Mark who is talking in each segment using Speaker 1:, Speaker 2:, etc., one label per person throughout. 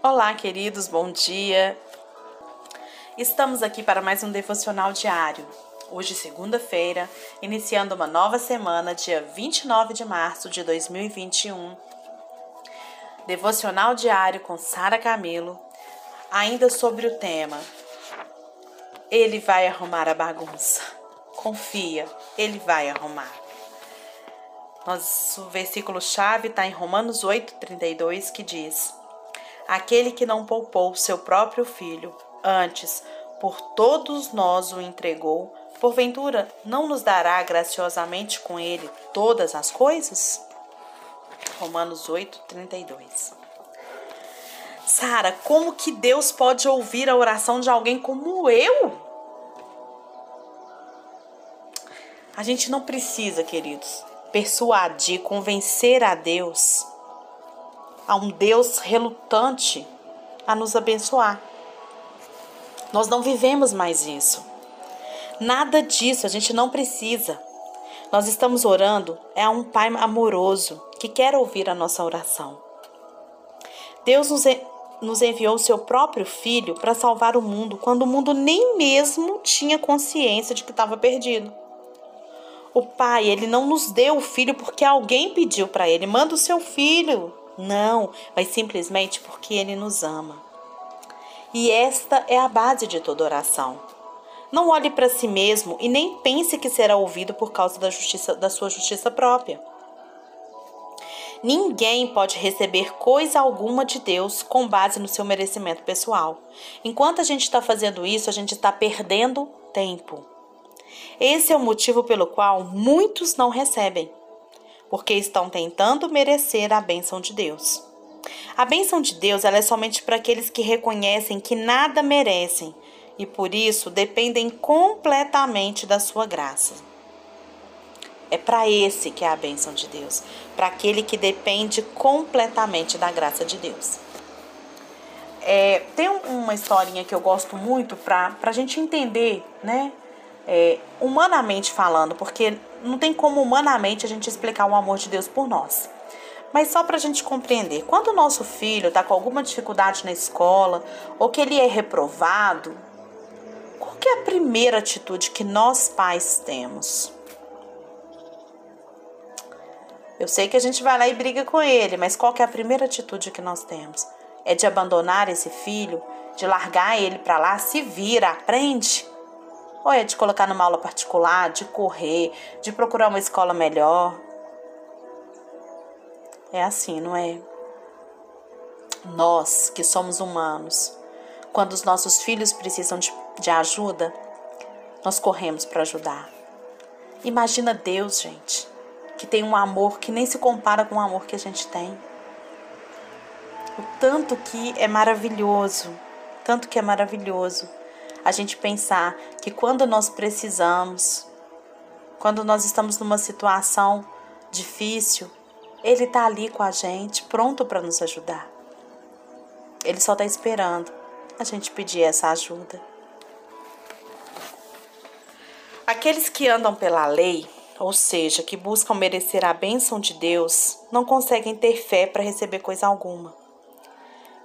Speaker 1: Olá, queridos, bom dia. Estamos aqui para mais um devocional diário. Hoje, segunda-feira, iniciando uma nova semana, dia 29 de março de 2021. Devocional diário com Sara Camilo, ainda sobre o tema. Ele vai arrumar a bagunça. Confia, ele vai arrumar. Nosso versículo-chave está em Romanos 8, 32, que diz: aquele que não poupou seu próprio filho, antes por todos nós o entregou, porventura não nos dará graciosamente com ele todas as coisas? Romanos 8, 32. Sara, como que Deus pode ouvir a oração de alguém como eu? A gente não precisa, queridos, persuadir, convencer a Deus a um Deus relutante a nos abençoar. Nós não vivemos mais isso. Nada disso, a gente não precisa. Nós estamos orando é a um Pai amoroso que quer ouvir a nossa oração. Deus nos, nos enviou o seu próprio Filho para salvar o mundo quando o mundo nem mesmo tinha consciência de que estava perdido. O Pai, ele não nos deu o Filho porque alguém pediu para ele: manda o seu Filho. Não, mas simplesmente porque Ele nos ama. E esta é a base de toda oração. Não olhe para si mesmo e nem pense que será ouvido por causa da, justiça, da sua justiça própria. Ninguém pode receber coisa alguma de Deus com base no seu merecimento pessoal. Enquanto a gente está fazendo isso, a gente está perdendo tempo. Esse é o motivo pelo qual muitos não recebem porque estão tentando merecer a bênção de Deus. A bênção de Deus ela é somente para aqueles que reconhecem que nada merecem e por isso dependem completamente da sua graça. É para esse que é a bênção de Deus, para aquele que depende completamente da graça de Deus. É, tem uma historinha que eu gosto muito para a gente entender, né? É, humanamente falando, porque não tem como humanamente a gente explicar o amor de Deus por nós. Mas só para a gente compreender, quando o nosso filho está com alguma dificuldade na escola ou que ele é reprovado, qual é a primeira atitude que nós pais temos? Eu sei que a gente vai lá e briga com ele, mas qual é a primeira atitude que nós temos? É de abandonar esse filho, de largar ele para lá, se vira, aprende? Ou é de colocar numa aula particular, de correr, de procurar uma escola melhor? É assim, não é? Nós que somos humanos, quando os nossos filhos precisam de, de ajuda, nós corremos para ajudar. Imagina Deus, gente, que tem um amor que nem se compara com o amor que a gente tem. O tanto que é maravilhoso, tanto que é maravilhoso a gente pensar que quando nós precisamos, quando nós estamos numa situação difícil, Ele está ali com a gente, pronto para nos ajudar. Ele só está esperando a gente pedir essa ajuda. Aqueles que andam pela lei, ou seja, que buscam merecer a bênção de Deus, não conseguem ter fé para receber coisa alguma.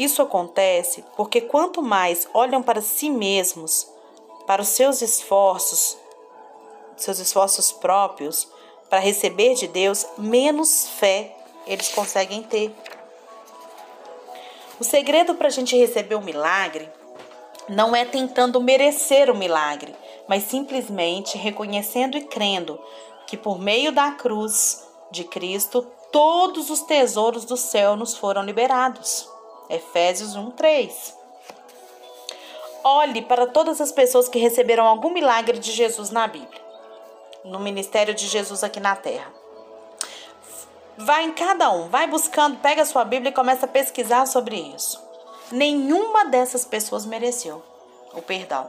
Speaker 1: Isso acontece porque quanto mais olham para si mesmos, para os seus esforços, seus esforços próprios para receber de Deus, menos fé eles conseguem ter. O segredo para a gente receber o milagre não é tentando merecer o milagre, mas simplesmente reconhecendo e crendo que por meio da cruz de Cristo todos os tesouros do céu nos foram liberados. Efésios 1, 3. Olhe para todas as pessoas que receberam algum milagre de Jesus na Bíblia, no ministério de Jesus aqui na terra. Vai em cada um, vai buscando, pega a sua Bíblia e começa a pesquisar sobre isso. Nenhuma dessas pessoas mereceu o perdão.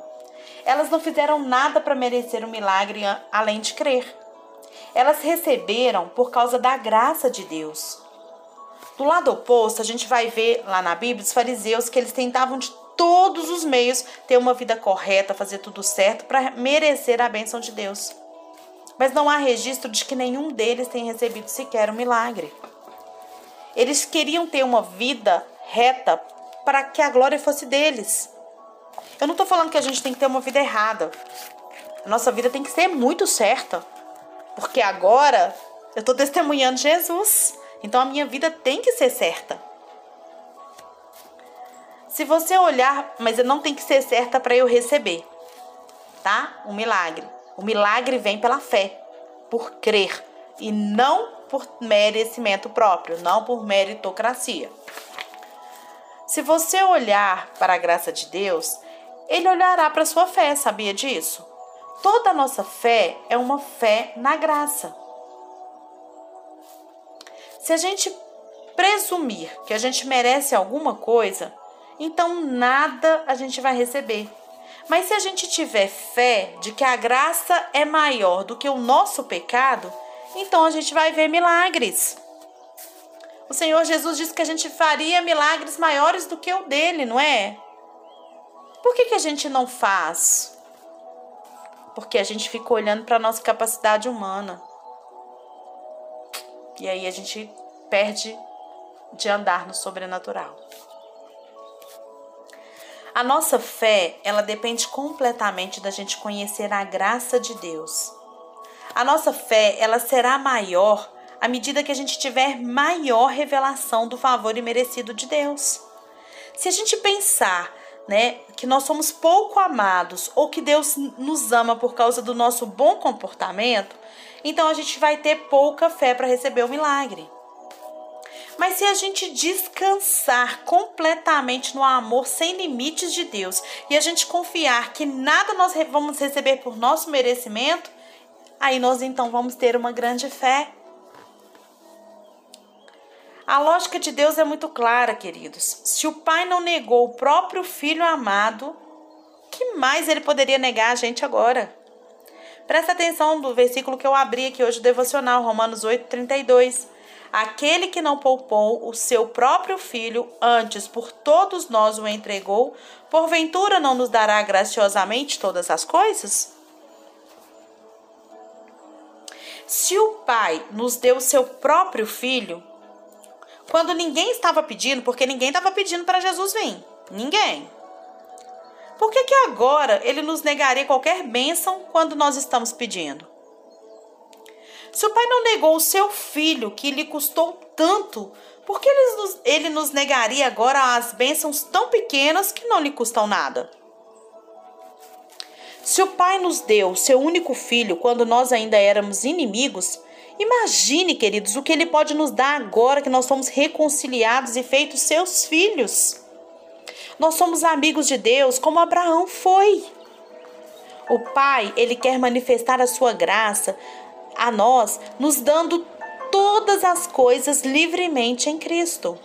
Speaker 1: Elas não fizeram nada para merecer o um milagre além de crer. Elas receberam por causa da graça de Deus. Do lado oposto, a gente vai ver lá na Bíblia os fariseus que eles tentavam de todos os meios ter uma vida correta, fazer tudo certo para merecer a bênção de Deus. Mas não há registro de que nenhum deles tenha recebido sequer um milagre. Eles queriam ter uma vida reta para que a glória fosse deles. Eu não estou falando que a gente tem que ter uma vida errada. A nossa vida tem que ser muito certa. Porque agora eu estou testemunhando Jesus. Então a minha vida tem que ser certa. Se você olhar, mas não tem que ser certa para eu receber, tá? Um milagre. O milagre vem pela fé, por crer e não por merecimento próprio, não por meritocracia. Se você olhar para a graça de Deus, ele olhará para sua fé, sabia disso? Toda a nossa fé é uma fé na graça. Se a gente presumir que a gente merece alguma coisa, então nada a gente vai receber. Mas se a gente tiver fé de que a graça é maior do que o nosso pecado, então a gente vai ver milagres. O Senhor Jesus disse que a gente faria milagres maiores do que o dele, não é? Por que, que a gente não faz? Porque a gente fica olhando para a nossa capacidade humana. E aí a gente perde de andar no sobrenatural. A nossa fé, ela depende completamente da gente conhecer a graça de Deus. A nossa fé, ela será maior à medida que a gente tiver maior revelação do favor imerecido de Deus. Se a gente pensar, né, que nós somos pouco amados ou que Deus nos ama por causa do nosso bom comportamento, então a gente vai ter pouca fé para receber o milagre. Mas se a gente descansar completamente no amor sem limites de Deus e a gente confiar que nada nós vamos receber por nosso merecimento, aí nós então vamos ter uma grande fé. A lógica de Deus é muito clara, queridos. Se o Pai não negou o próprio Filho amado, que mais ele poderia negar a gente agora? Presta atenção no versículo que eu abri aqui hoje, o devocional, Romanos 8, 32. Aquele que não poupou o seu próprio filho, antes por todos nós o entregou, porventura não nos dará graciosamente todas as coisas? Se o Pai nos deu o seu próprio filho, quando ninguém estava pedindo, porque ninguém estava pedindo para Jesus vir, ninguém. Por que, que agora ele nos negaria qualquer bênção quando nós estamos pedindo? Se o pai não negou o seu filho, que lhe custou tanto, por que ele nos, ele nos negaria agora as bênçãos tão pequenas que não lhe custam nada? Se o pai nos deu o seu único filho quando nós ainda éramos inimigos, imagine, queridos, o que ele pode nos dar agora que nós somos reconciliados e feitos seus filhos. Nós somos amigos de Deus como Abraão foi. O Pai, ele quer manifestar a sua graça a nós, nos dando todas as coisas livremente em Cristo.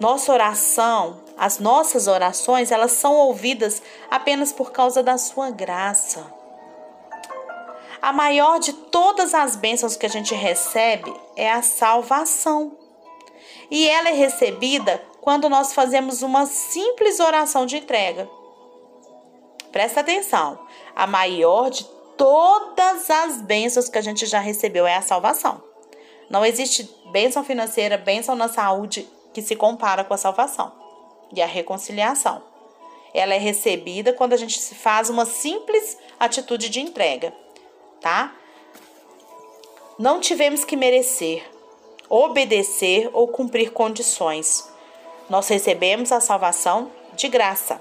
Speaker 1: Nossa oração, as nossas orações, elas são ouvidas apenas por causa da sua graça. A maior de todas as bênçãos que a gente recebe é a salvação. E ela é recebida quando nós fazemos uma simples oração de entrega. Presta atenção. A maior de todas as bênçãos que a gente já recebeu é a salvação. Não existe bênção financeira, bênção na saúde que se compara com a salvação e a reconciliação. Ela é recebida quando a gente faz uma simples atitude de entrega, tá? Não tivemos que merecer, obedecer ou cumprir condições. Nós recebemos a salvação de graça.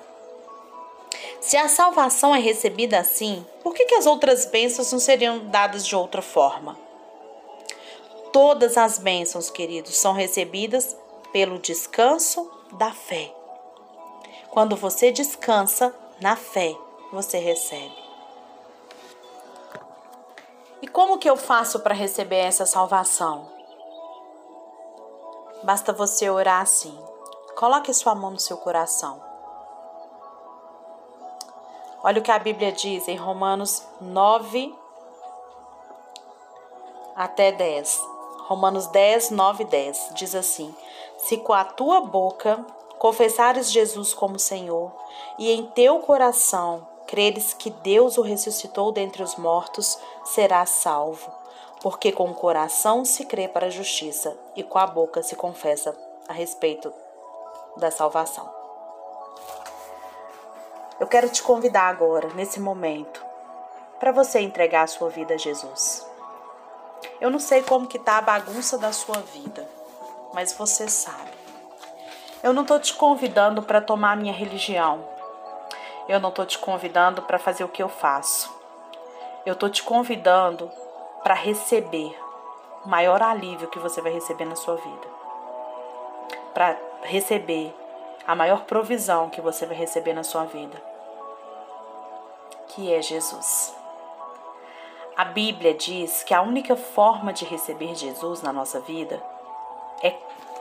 Speaker 1: Se a salvação é recebida assim, por que, que as outras bênçãos não seriam dadas de outra forma? Todas as bênçãos, queridos, são recebidas pelo descanso da fé. Quando você descansa na fé, você recebe. E como que eu faço para receber essa salvação? Basta você orar assim. Coloque sua mão no seu coração. Olha o que a Bíblia diz em Romanos 9 até 10. Romanos 10, 9 e 10 diz assim: Se com a tua boca confessares Jesus como Senhor e em teu coração creres que Deus o ressuscitou dentre os mortos, serás salvo. Porque com o coração se crê para a justiça e com a boca se confessa a respeito da salvação. Eu quero te convidar agora, nesse momento, para você entregar a sua vida a Jesus. Eu não sei como que tá a bagunça da sua vida, mas você sabe. Eu não estou te convidando para tomar a minha religião. Eu não estou te convidando para fazer o que eu faço. Eu estou te convidando para receber o maior alívio que você vai receber na sua vida. Para receber a maior provisão que você vai receber na sua vida, que é Jesus. A Bíblia diz que a única forma de receber Jesus na nossa vida é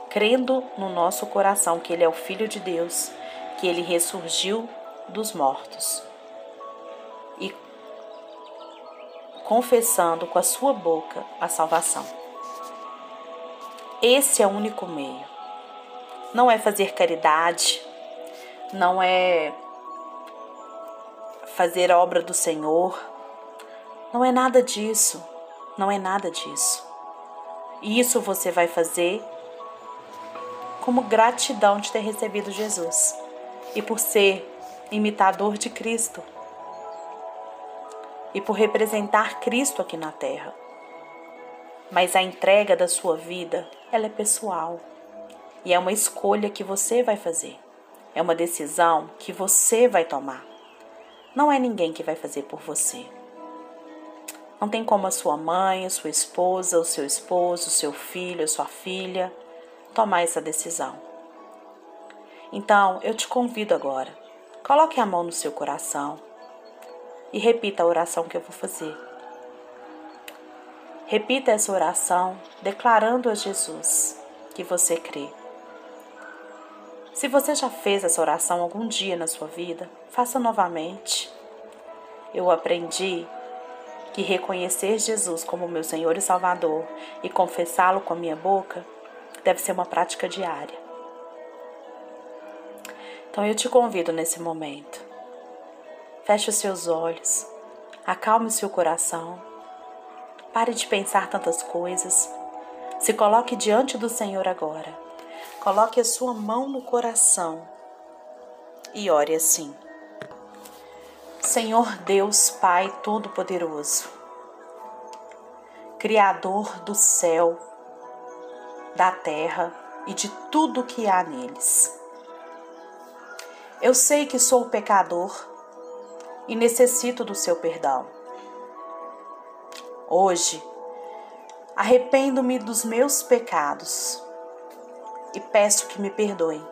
Speaker 1: crendo no nosso coração que Ele é o Filho de Deus, que Ele ressurgiu dos mortos e confessando com a sua boca a salvação. Esse é o único meio. Não é fazer caridade, não é fazer a obra do Senhor, não é nada disso, não é nada disso. Isso você vai fazer como gratidão de ter recebido Jesus. E por ser imitador de Cristo. E por representar Cristo aqui na terra. Mas a entrega da sua vida, ela é pessoal e é uma escolha que você vai fazer. É uma decisão que você vai tomar. Não é ninguém que vai fazer por você. Não tem como a sua mãe, a sua esposa, o seu esposo, o seu filho, a sua filha tomar essa decisão. Então, eu te convido agora, coloque a mão no seu coração e repita a oração que eu vou fazer. Repita essa oração declarando a Jesus que você crê. Se você já fez essa oração algum dia na sua vida, faça novamente. Eu aprendi que reconhecer Jesus como meu Senhor e Salvador e confessá-lo com a minha boca deve ser uma prática diária. Então eu te convido nesse momento. Feche os seus olhos, acalme o seu coração, pare de pensar tantas coisas, se coloque diante do Senhor agora. Coloque a sua mão no coração e ore assim. Senhor Deus, Pai Todo-Poderoso, Criador do céu da terra e de tudo que há neles. Eu sei que sou pecador e necessito do seu perdão. Hoje, arrependo-me dos meus pecados e peço que me perdoe,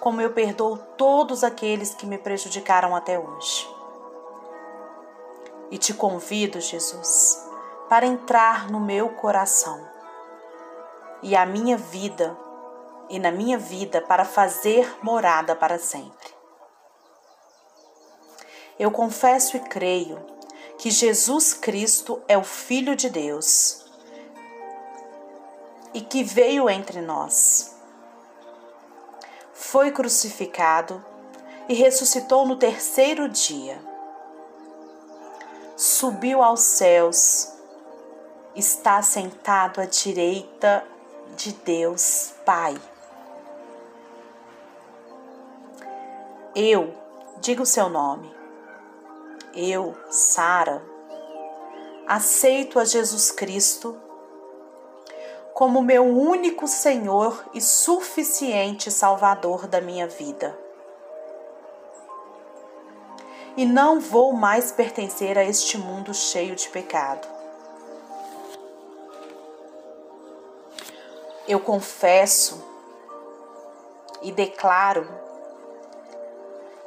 Speaker 1: como eu perdoo todos aqueles que me prejudicaram até hoje. E te convido, Jesus, para entrar no meu coração e a minha vida e na minha vida para fazer morada para sempre. Eu confesso e creio que Jesus Cristo é o Filho de Deus e que veio entre nós. Foi crucificado e ressuscitou no terceiro dia. Subiu aos céus, está sentado à direita de Deus Pai. Eu, diga o seu nome. Eu, Sara, aceito a Jesus Cristo como meu único Senhor e suficiente Salvador da minha vida. E não vou mais pertencer a este mundo cheio de pecado. eu confesso e declaro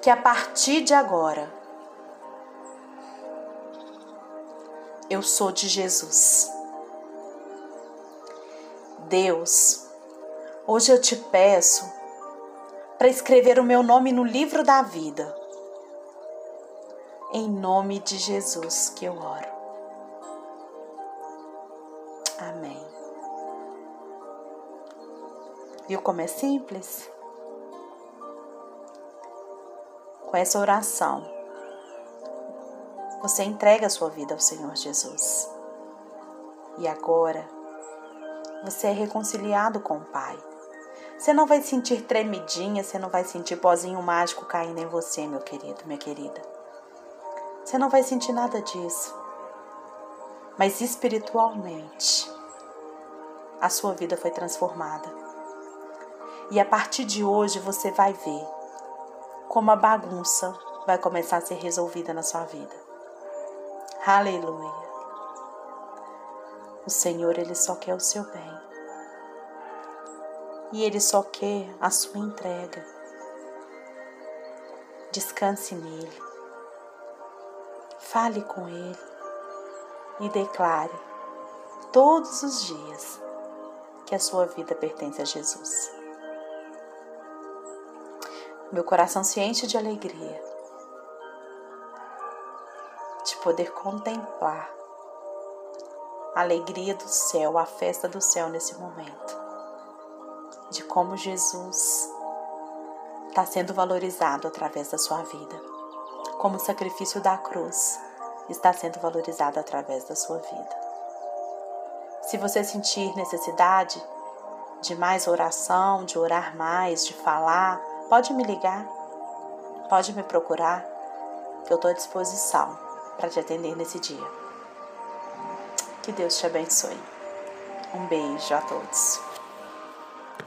Speaker 1: que a partir de agora eu sou de Jesus. Deus, hoje eu te peço para escrever o meu nome no livro da vida. Em nome de Jesus que eu oro. Amém. Viu como é simples? Com essa oração, você entrega a sua vida ao Senhor Jesus. E agora, você é reconciliado com o Pai. Você não vai sentir tremidinha, você não vai sentir pozinho mágico caindo em você, meu querido, minha querida. Você não vai sentir nada disso. Mas espiritualmente, a sua vida foi transformada. E a partir de hoje você vai ver como a bagunça vai começar a ser resolvida na sua vida. Aleluia. O Senhor, Ele só quer o seu bem. E Ele só quer a sua entrega. Descanse nele. Fale com Ele e declare todos os dias que a sua vida pertence a Jesus. Meu coração se enche de alegria de poder contemplar a alegria do céu, a festa do céu nesse momento, de como Jesus está sendo valorizado através da sua vida, como o sacrifício da cruz está sendo valorizado através da sua vida. Se você sentir necessidade de mais oração, de orar mais, de falar, pode me ligar, pode me procurar, que eu estou à disposição para te atender nesse dia. Que Deus te abençoe. Um beijo a todos.